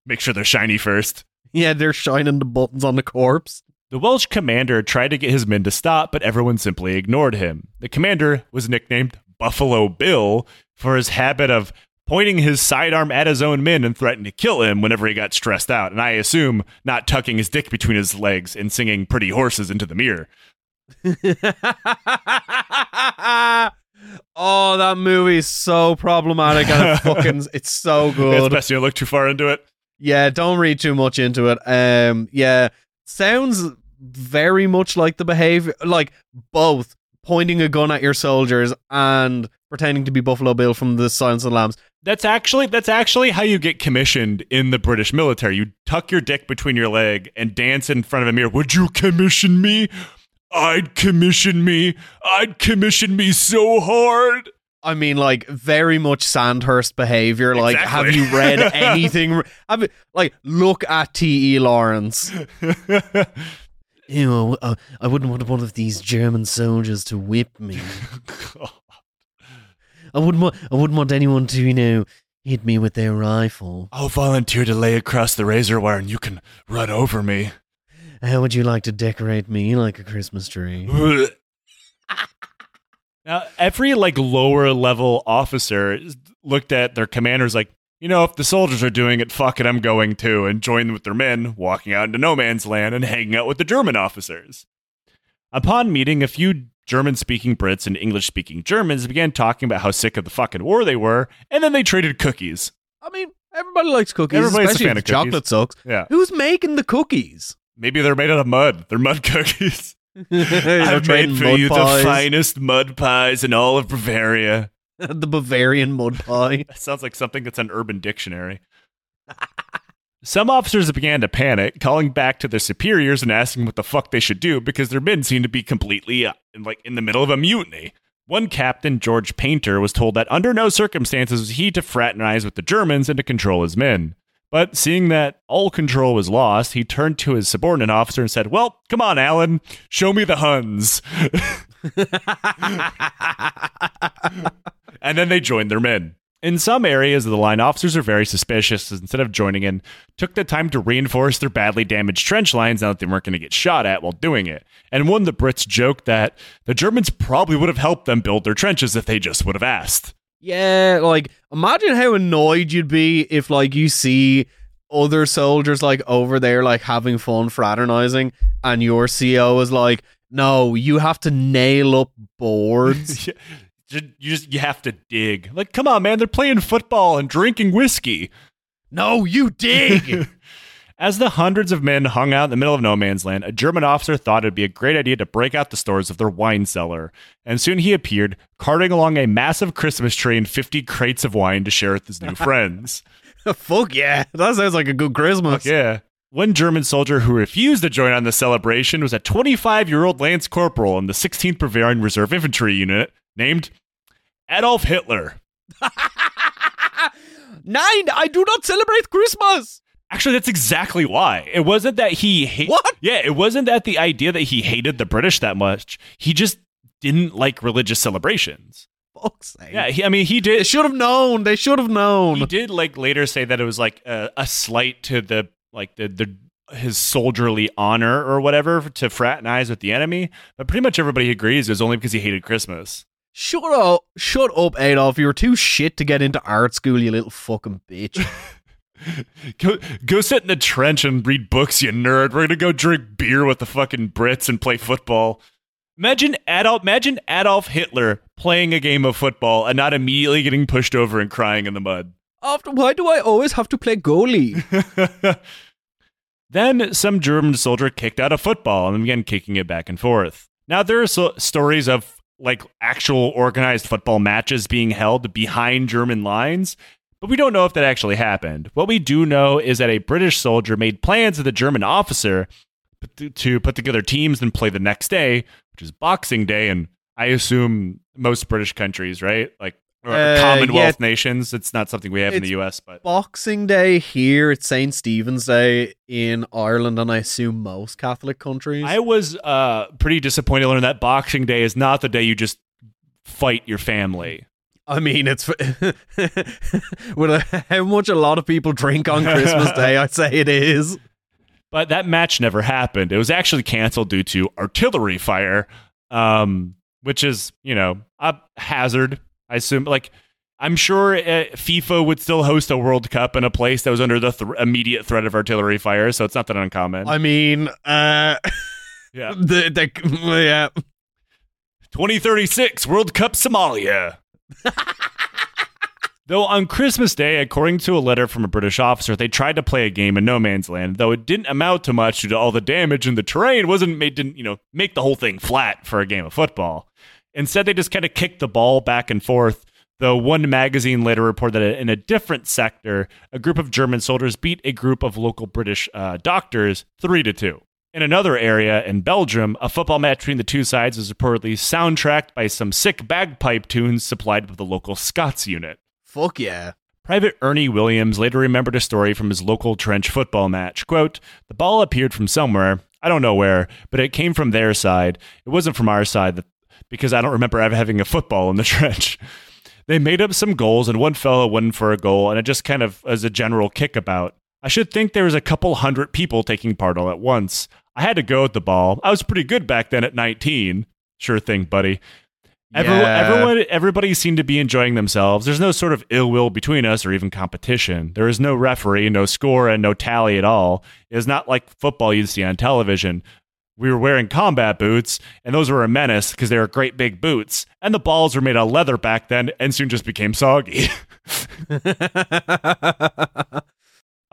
Speaker 1: Make sure they're shiny first.
Speaker 2: Yeah, they're shining the buttons on the corpse.
Speaker 1: The Welsh commander tried to get his men to stop, but everyone simply ignored him. The commander was nicknamed Buffalo Bill for his habit of pointing his sidearm at his own men and threatening to kill him whenever he got stressed out, and I assume not tucking his dick between his legs and singing pretty horses into the mirror.
Speaker 2: oh, that movie is so problematic and it fucking it's so good.
Speaker 1: It's best you don't look too far into it.
Speaker 2: Yeah, don't read too much into it. Um, yeah, sounds very much like the behavior, like both pointing a gun at your soldiers and pretending to be Buffalo Bill from the Silence of the Lambs.
Speaker 1: That's actually that's actually how you get commissioned in the British military. You tuck your dick between your leg and dance in front of a mirror. Would you commission me? I'd commission me. I'd commission me so hard.
Speaker 2: I mean, like very much Sandhurst behavior. Like,
Speaker 1: Exactly.
Speaker 2: have you read anything? have you, like, look at T. E. Lawrence. You know, uh, I wouldn't want one of these German soldiers to whip me. God. I wouldn't want. I wouldn't want anyone to, you know, hit me with their rifle.
Speaker 1: I'll volunteer to lay across the razor wire and you can run over me.
Speaker 2: How would you like to decorate me like a Christmas tree?
Speaker 1: now, every like lower level officer looked at their commanders like, you know, if the soldiers are doing it, fuck it, I'm going too, and joined with their men, walking out into no man's land and hanging out with the German officers. Upon meeting a few German speaking Brits and English speaking Germans began talking about how sick of the fucking war they were, and then they traded cookies.
Speaker 2: I mean, everybody likes cookies.
Speaker 1: Everybody's a
Speaker 2: especially
Speaker 1: fan of cookies.
Speaker 2: chocolate sucks.
Speaker 1: Yeah.
Speaker 2: Who's making the cookies?
Speaker 1: Maybe they're made out of mud. They're mud cookies. I've made for you
Speaker 2: pies.
Speaker 1: the finest mud pies in all of Bavaria.
Speaker 2: the Bavarian mud pie.
Speaker 1: That sounds like something that's an urban dictionary. Some officers began to panic, calling back to their superiors and asking what the fuck they should do because their men seemed to be completely uh, in, like in the middle of a mutiny. One captain, George Paynter, was told that under no circumstances was he to fraternize with the Germans and to control his men. But seeing that all control was lost, he turned to his subordinate officer and said, Well, come on, Alan, show me the Huns. and then they joined their men. In some areas of the line, officers are very suspicious. Instead of joining in, took the time to reinforce their badly damaged trench lines now that they weren't going to get shot at while doing it. And one of the Brits joked that the Germans probably would have helped them build their trenches if they just would have asked.
Speaker 2: Yeah, like imagine how annoyed you'd be if like you see other soldiers like over there like having fun fraternizing and your CO is like, "No, you have to nail up boards."
Speaker 1: you just you have to dig. Like, come on, man, they're playing football and drinking whiskey.
Speaker 2: no, you dig.
Speaker 1: As the hundreds of men hung out in the middle of no man's land, a German officer thought it'd be a great idea to break out the stores of their wine cellar. And soon he appeared, carting along a massive Christmas tree and 50 crates of wine to share with his new friends.
Speaker 2: Fuck yeah. That sounds like a good Christmas.
Speaker 1: Yeah. One German soldier who refused to join on the celebration was a 25 year old Lance Corporal in the 16th Bavarian Reserve Infantry Unit named Adolf Hitler.
Speaker 2: Nine, I do not celebrate Christmas.
Speaker 1: Actually, that's exactly why. It wasn't that he hate.
Speaker 2: What?
Speaker 1: Yeah, it wasn't that the idea that he hated the British that much. He just didn't like religious celebrations. Yeah, he, I mean, he
Speaker 2: They
Speaker 1: did.
Speaker 2: should have known. They should have known.
Speaker 1: He did like later say that it was like a, a slight to the like the the his soldierly honor or whatever to fraternize with the enemy. But pretty much everybody agrees it was only because he hated Christmas.
Speaker 2: Shut up. Shut up, Adolf. You were too shit to get into art school, you little fucking bitch.
Speaker 1: Go go sit in the trench and read books, you nerd. We're gonna go drink beer with the fucking Brits and play football. Imagine Adolf imagine Adolf Hitler playing a game of football and not immediately getting pushed over and crying in the mud.
Speaker 2: After, why do I always have to play goalie?
Speaker 1: then some German soldier kicked out a football and began kicking it back and forth. Now there are so- stories of like actual organized football matches being held behind German lines, but we don't know if that actually happened. What we do know is that a British soldier made plans with a German officer to- put together teams and play the next day, which is Boxing Day, and I assume most British countries, right? Like
Speaker 2: Uh,
Speaker 1: Commonwealth nations. It's not something we have in the U.S., but
Speaker 2: Boxing Day here, it's St. Stephen's Day in Ireland, and I assume most Catholic countries.
Speaker 1: I was uh, pretty disappointed to learn that Boxing Day is not the day you just fight your family.
Speaker 2: I mean, it's with how much a lot of people drink on Christmas Day. I'd say it is.
Speaker 1: But that match never happened. It was actually canceled due to artillery fire, um, which is, you know, a hazard. I assume, like, I'm sure uh, FIFA would still host a World Cup in a place that was under the th- immediate threat of artillery fire, so it's not that uncommon.
Speaker 2: I mean, uh,
Speaker 1: yeah.
Speaker 2: the, the yeah.
Speaker 1: 2036 World Cup Somalia. Though on Christmas Day, according to a letter from a British officer, they tried to play a game in no man's land, though it didn't amount to much due to all the damage and the terrain wasn't made didn't, you know, make the whole thing flat for a game of football. Instead, they just kind of kicked the ball back and forth. Though one magazine later reported that in a different sector, a group of German soldiers beat a group of local British uh, doctors three to two. In another area in Belgium, a football match between the two sides was reportedly soundtracked by some sick bagpipe tunes supplied by the local Scots unit.
Speaker 2: Fuck yeah.
Speaker 1: Private Ernie Williams later remembered a story from his local trench football match. Quote, The ball appeared from somewhere, I don't know where, but it came from their side. It wasn't from our side because I don't remember ever having a football in the trench. They made up some goals, and one fellow won for a goal, and it just kind of as a general kickabout. I should think there was a couple hundred people taking part all at once. I had to go at the ball. I was pretty good back then at 19. Sure thing, buddy. Everyone,
Speaker 2: Yeah.
Speaker 1: everyone, everybody seemed to be enjoying themselves. There's no sort of ill will between us or even competition. There is no referee, no score, and no tally at all. It is not like football you'd see on television. We were wearing combat boots, and those were a menace because they were great big boots. And the balls were made of leather back then and soon just became soggy.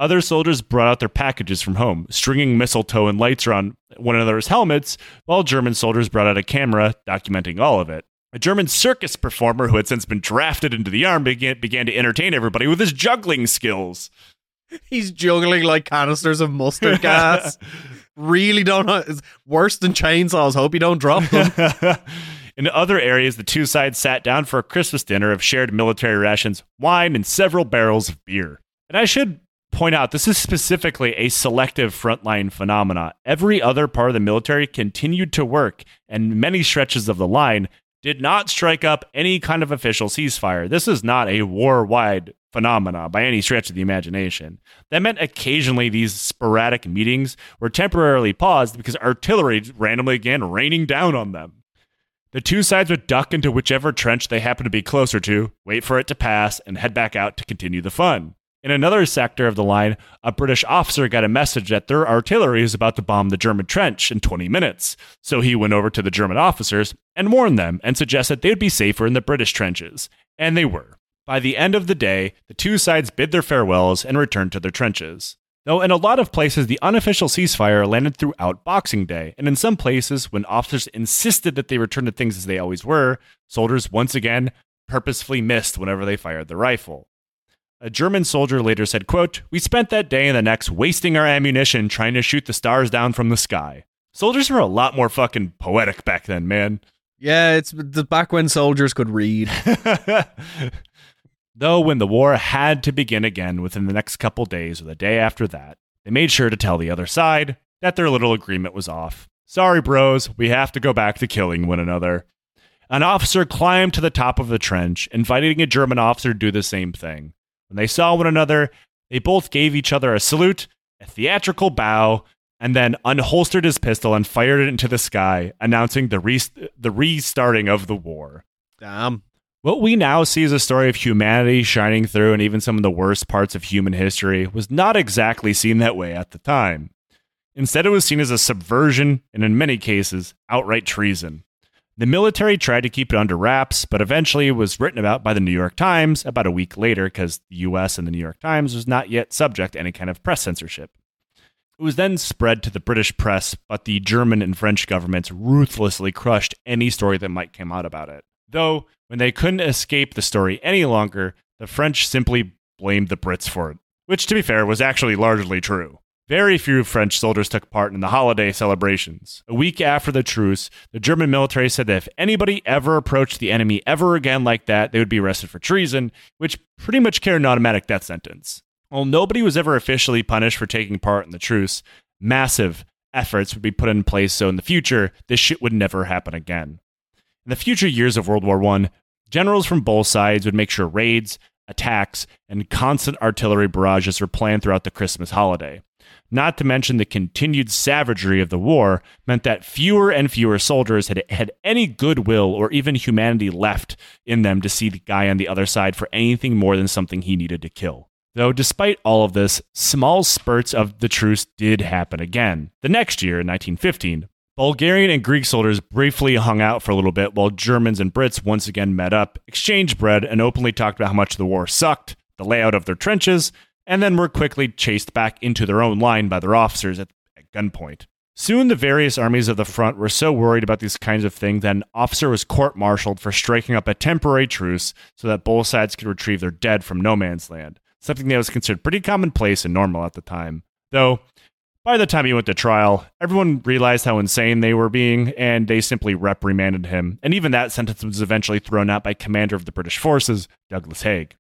Speaker 1: Other soldiers brought out their packages from home, stringing mistletoe and lights around one another's helmets, while German soldiers brought out a camera documenting all of it. A German circus performer who had since been drafted into the army began, began to entertain everybody with his juggling skills.
Speaker 2: He's juggling like canisters of mustard gas. really don't know. It's worse than chainsaws. Hope you don't drop them.
Speaker 1: In other areas, the two sides sat down for a Christmas dinner of shared military rations, wine, and several barrels of beer. And I should point out this is specifically a selective frontline phenomena. Every other part of the military continued to work, and many stretches of the line did not strike up any kind of official ceasefire. This is not a war wide phenomena by any stretch of the imagination. That meant occasionally these sporadic meetings were temporarily paused because artillery randomly began raining down on them. The two sides would duck into whichever trench they happened to be closer to, wait for it to pass, and head back out to continue the fun. In another sector of the line, a British officer got a message that their artillery is about to bomb the German trench in 20 minutes. So he went over to the German officers and warned them and suggested they would be safer in the British trenches. And they were. By the end of the day, the two sides bid their farewells and returned to their trenches. Though in a lot of places, the unofficial ceasefire landed throughout Boxing Day, and in some places, when officers insisted that they return to things as they always were, soldiers once again purposefully missed whenever they fired the rifle. A German soldier later said, quote, We spent that day and the next wasting our ammunition trying to shoot the stars down from the sky. Soldiers were a lot more fucking poetic back then, man.
Speaker 2: Yeah, it's the back when soldiers could read.
Speaker 1: Though when the war had to begin again within the next couple days or the day after that, they made sure to tell the other side that their little agreement was off. Sorry, bros, we have to go back to killing one another. An officer climbed to the top of the trench, inviting a German officer to do the same thing. When they saw one another, they both gave each other a salute, a theatrical bow, and then unholstered his pistol and fired it into the sky, announcing the, re- the restarting of the war.
Speaker 2: Damn.
Speaker 1: What we now see as a story of humanity shining through and even some of the worst parts of human history was not exactly seen that way at the time. Instead, it was seen as a subversion and, in many cases, outright treason. The military tried to keep it under wraps, but eventually it was written about by the New York Times about a week later because the US and the New York Times was not yet subject to any kind of press censorship. It was then spread to the British press, but the German and French governments ruthlessly crushed any story that might come out about it. Though, when they couldn't escape the story any longer, the French simply blamed the Brits for it, which, to be fair, was actually largely true. Very few French soldiers took part in the holiday celebrations. A week after the truce, the German military said that if anybody ever approached the enemy ever again like that, they would be arrested for treason, which pretty much carried an automatic death sentence. While nobody was ever officially punished for taking part in the truce, massive efforts would be put in place so in the future, this shit would never happen again. In the future years of World War I, generals from both sides would make sure raids, attacks, and constant artillery barrages were planned throughout the Christmas holiday. Not to mention the continued savagery of the war meant that fewer and fewer soldiers had had any goodwill or even humanity left in them to see the guy on the other side for anything more than something he needed to kill. Though, despite all of this, small spurts of the truce did happen again. The next year, in 1915, Bulgarian and Greek soldiers briefly hung out for a little bit while Germans and Brits once again met up, exchanged bread, and openly talked about how much the war sucked, the layout of their trenches, and then were quickly chased back into their own line by their officers at, at gunpoint. Soon, the various armies of the front were so worried about these kinds of things that an officer was court martialed for striking up a temporary truce so that both sides could retrieve their dead from no man's land, something that was considered pretty commonplace and normal at the time. Though, by the time he went to trial, everyone realized how insane they were being, and they simply reprimanded him. And even that sentence was eventually thrown out by commander of the British forces, Douglas Haig.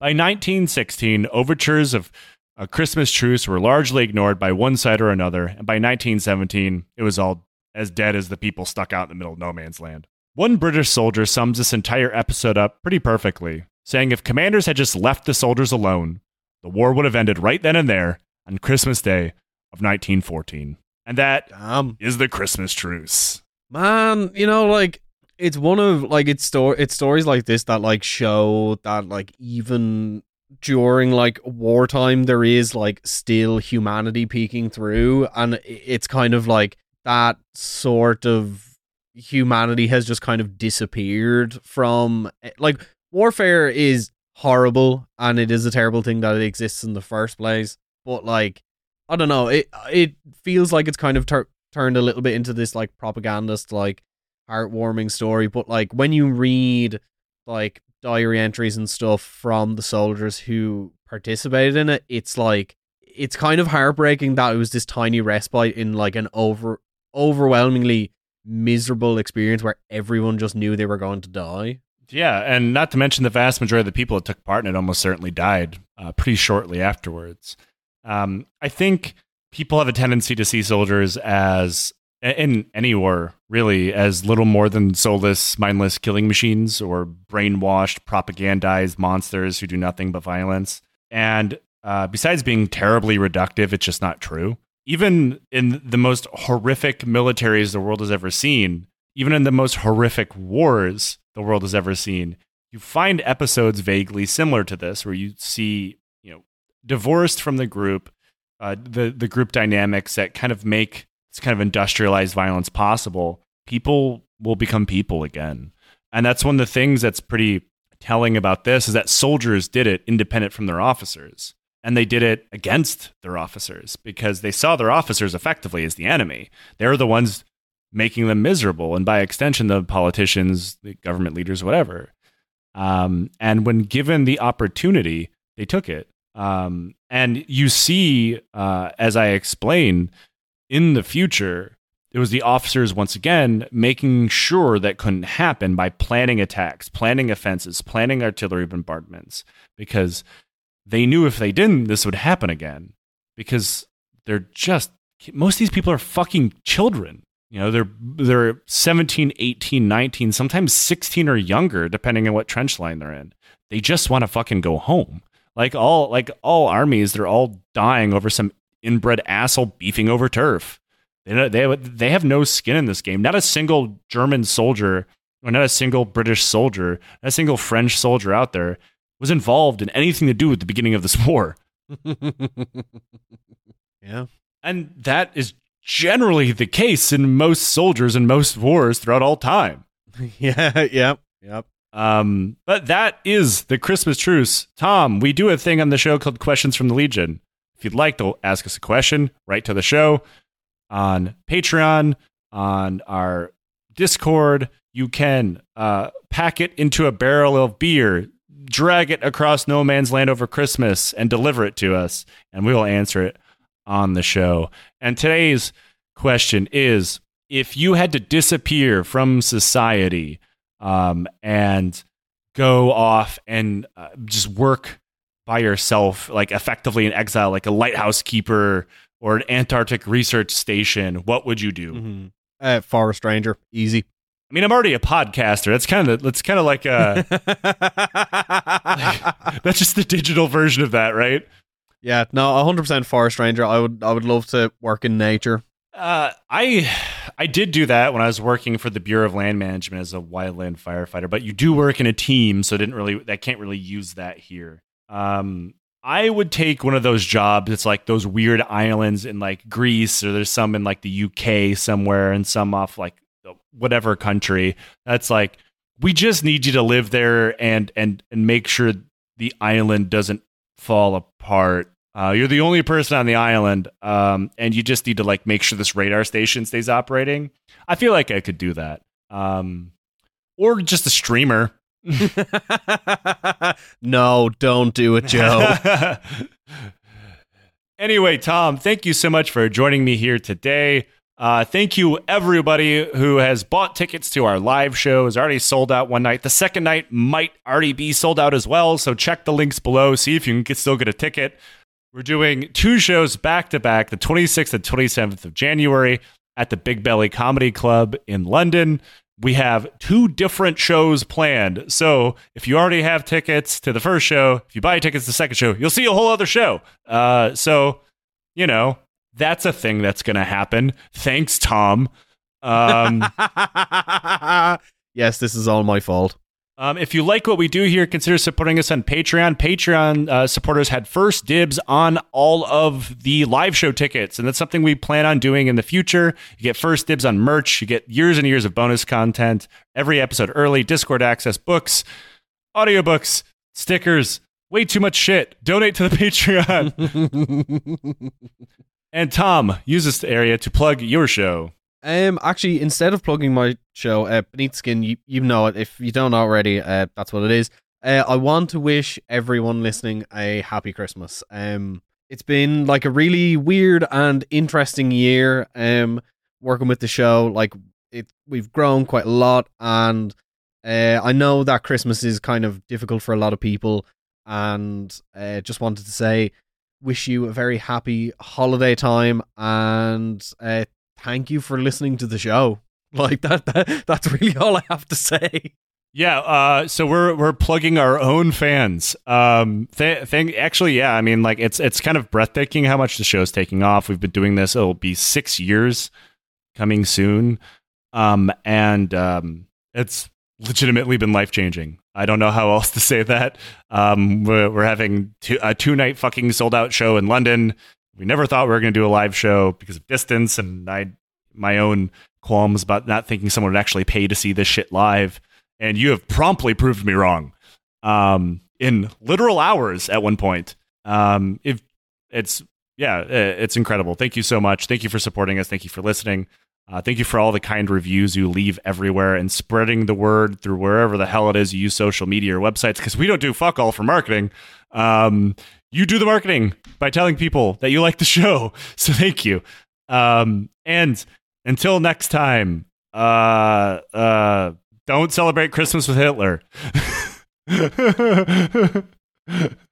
Speaker 1: By 1916, overtures of a Christmas truce were largely ignored by one side or another, and by 1917, it was all as dead as the people stuck out in the middle of no man's land. One British soldier sums this entire episode up pretty perfectly, saying if commanders had just left the soldiers alone, the war would have ended right then and there on Christmas Day of 1914. And that
Speaker 2: Damn.
Speaker 1: is the Christmas truce.
Speaker 2: Man, you know, like it's one of like it's sto- it's stories like this that like show that like even during like wartime there is like still humanity peeking through and it's kind of like that sort of humanity has just kind of disappeared from eh, like warfare is horrible and it is a terrible thing that it exists in the first place but like i don't know it it feels like it's kind of tur- turned a little bit into this like propagandist like heartwarming story but like when you read like diary entries and stuff from the soldiers who participated in it it's like it's kind of heartbreaking that it was this tiny respite in like an over overwhelmingly miserable experience where everyone just knew they were going to die
Speaker 1: Yeah, and not to mention the vast majority of the people that took part in it almost certainly died uh, pretty shortly afterwards. Um, I think people have a tendency to see soldiers as, in any war, really, as little more than soulless, mindless killing machines or brainwashed, propagandized monsters who do nothing but violence. And uh, besides being terribly reductive, it's just not true. Even in the most horrific militaries the world has ever seen, even in the most horrific wars the world has ever seen, you find episodes vaguely similar to this, where you see, you know, divorced from the group, uh, the the group dynamics that kind of make kind of industrialized violence possible. People will become people again, and that's one of the things that's pretty telling about this is that soldiers did it independent from their officers. And they did it against their officers because they saw their officers effectively as the enemy. They're the ones making them miserable, and by extension, the politicians, the government leaders, whatever. Um, and when given the opportunity, they took it. Um, and you see, uh, as I explained, in the future, it was the officers once again making sure that couldn't happen by planning attacks, planning offenses, planning artillery bombardments, because they knew if they didn't, this would happen again. Because they're just most of these people are fucking children. You know, they're they're 17, 18, 19, sometimes 16 or younger depending on what trench line they're in. They just want to fucking go home. Like all like all armies, they're all dying over some inbred asshole beefing over turf. They they they have no skin in this game. Not a single German soldier or not a single British soldier, not a single French soldier out there was involved in anything to do with the beginning of this war.
Speaker 2: yeah.
Speaker 1: And that is generally the case in most soldiers in most wars throughout all time.
Speaker 2: yeah, yep, yep.
Speaker 1: Um, but that is the Christmas truce. Tom, we do a thing on the show called Questions from the Legion. If you'd like to ask us a question, write to the show on Patreon, on our Discord. You can uh, pack it into a barrel of beer, drag it across no man's land over Christmas, and deliver it to us, and we will answer it on the show. And today's question is if you had to disappear from society um, and go off and uh, just work by yourself, like effectively in exile, like a lighthouse keeper or an Antarctic research station, what would you do?
Speaker 2: Mm-hmm. Uh, Forest Ranger, easy.
Speaker 1: I mean, I'm already a podcaster. That's kind of that's kind of like a that's just the digital version of that, right?
Speaker 2: Yeah, no, 100% Forest Ranger. I would I would love to work in nature.
Speaker 1: Uh, I I did do that when I was working for the Bureau of Land Management as a wildland firefighter, but you do work in a team, so didn't really I can't really use that here. Um, I would take one of those jobs. It's like those weird islands in like Greece, or there's some in like the UK somewhere, and some off like whatever country. That's like we just need you to live there and and and make sure the island doesn't fall apart. Uh, you're the only person on the island, um, and you just need to like make sure this radar station stays operating. I feel like I could do that, um, or just a streamer.
Speaker 2: no, don't do it, Joe.
Speaker 1: anyway, Tom, thank you so much for joining me here today. Uh, thank you, everybody who has bought tickets to our live show. Is already sold out one night. The second night might already be sold out as well. So check the links below. See if you can get, still get a ticket. We're doing two shows back to back, the 26th and 27th of January at the Big Belly Comedy Club in London. We have two different shows planned. So if you already have tickets to the first show, if you buy tickets to the second show, you'll see a whole other show. Uh, so, you know, that's a thing that's going to happen. Thanks, Tom. Um,
Speaker 2: yes, this is all my fault.
Speaker 1: Um, if you like what we do here, consider supporting us on Patreon. Patreon uh, supporters had first dibs on all of the live show tickets, and that's something we plan on doing in the future. You get first dibs on merch, you get years and years of bonus content, every episode early, Discord access, books, audiobooks, stickers, way too much shit. Donate to the Patreon. and Tom, use this area to plug your show.
Speaker 2: Um, actually, instead of plugging my show, uh, Beneath Skin, you, you know it. If you don't already, uh, that's what it is. Uh, I want to wish everyone listening a happy Christmas. Um, it's been like a really weird and interesting year. Um, working with the show, like it, we've grown quite a lot, and uh, I know that Christmas is kind of difficult for a lot of people, and uh, just wanted to say, wish you a very happy holiday time, and uh, thank you for listening to the show. Like that, that that's really all I have to say.
Speaker 1: Yeah, uh, so we're we're plugging our own fans. Um, th- actually, yeah, I mean, like it's it's kind of breathtaking how much the show's taking off. We've been doing this; it'll be six years coming soon. Um, and um, it's legitimately been life changing. I don't know how else to say that. Um, we're, we're having two, a two night fucking sold out show in London. We never thought we were going to do a live show because of distance and I my own qualms about not thinking someone would actually pay to see this shit live. And you have promptly proved me wrong. Um, in literal hours at one point. Um, if it's yeah, it's incredible. Thank you so much. Thank you for supporting us. Thank you for listening. Uh, thank you for all the kind reviews you leave everywhere and spreading the word through wherever the hell it is you use social media or websites because we don't do fuck all for marketing. Um, you do the marketing by telling people that you like the show. So thank you. Um, and until next time, uh, uh, don't celebrate Christmas with Hitler.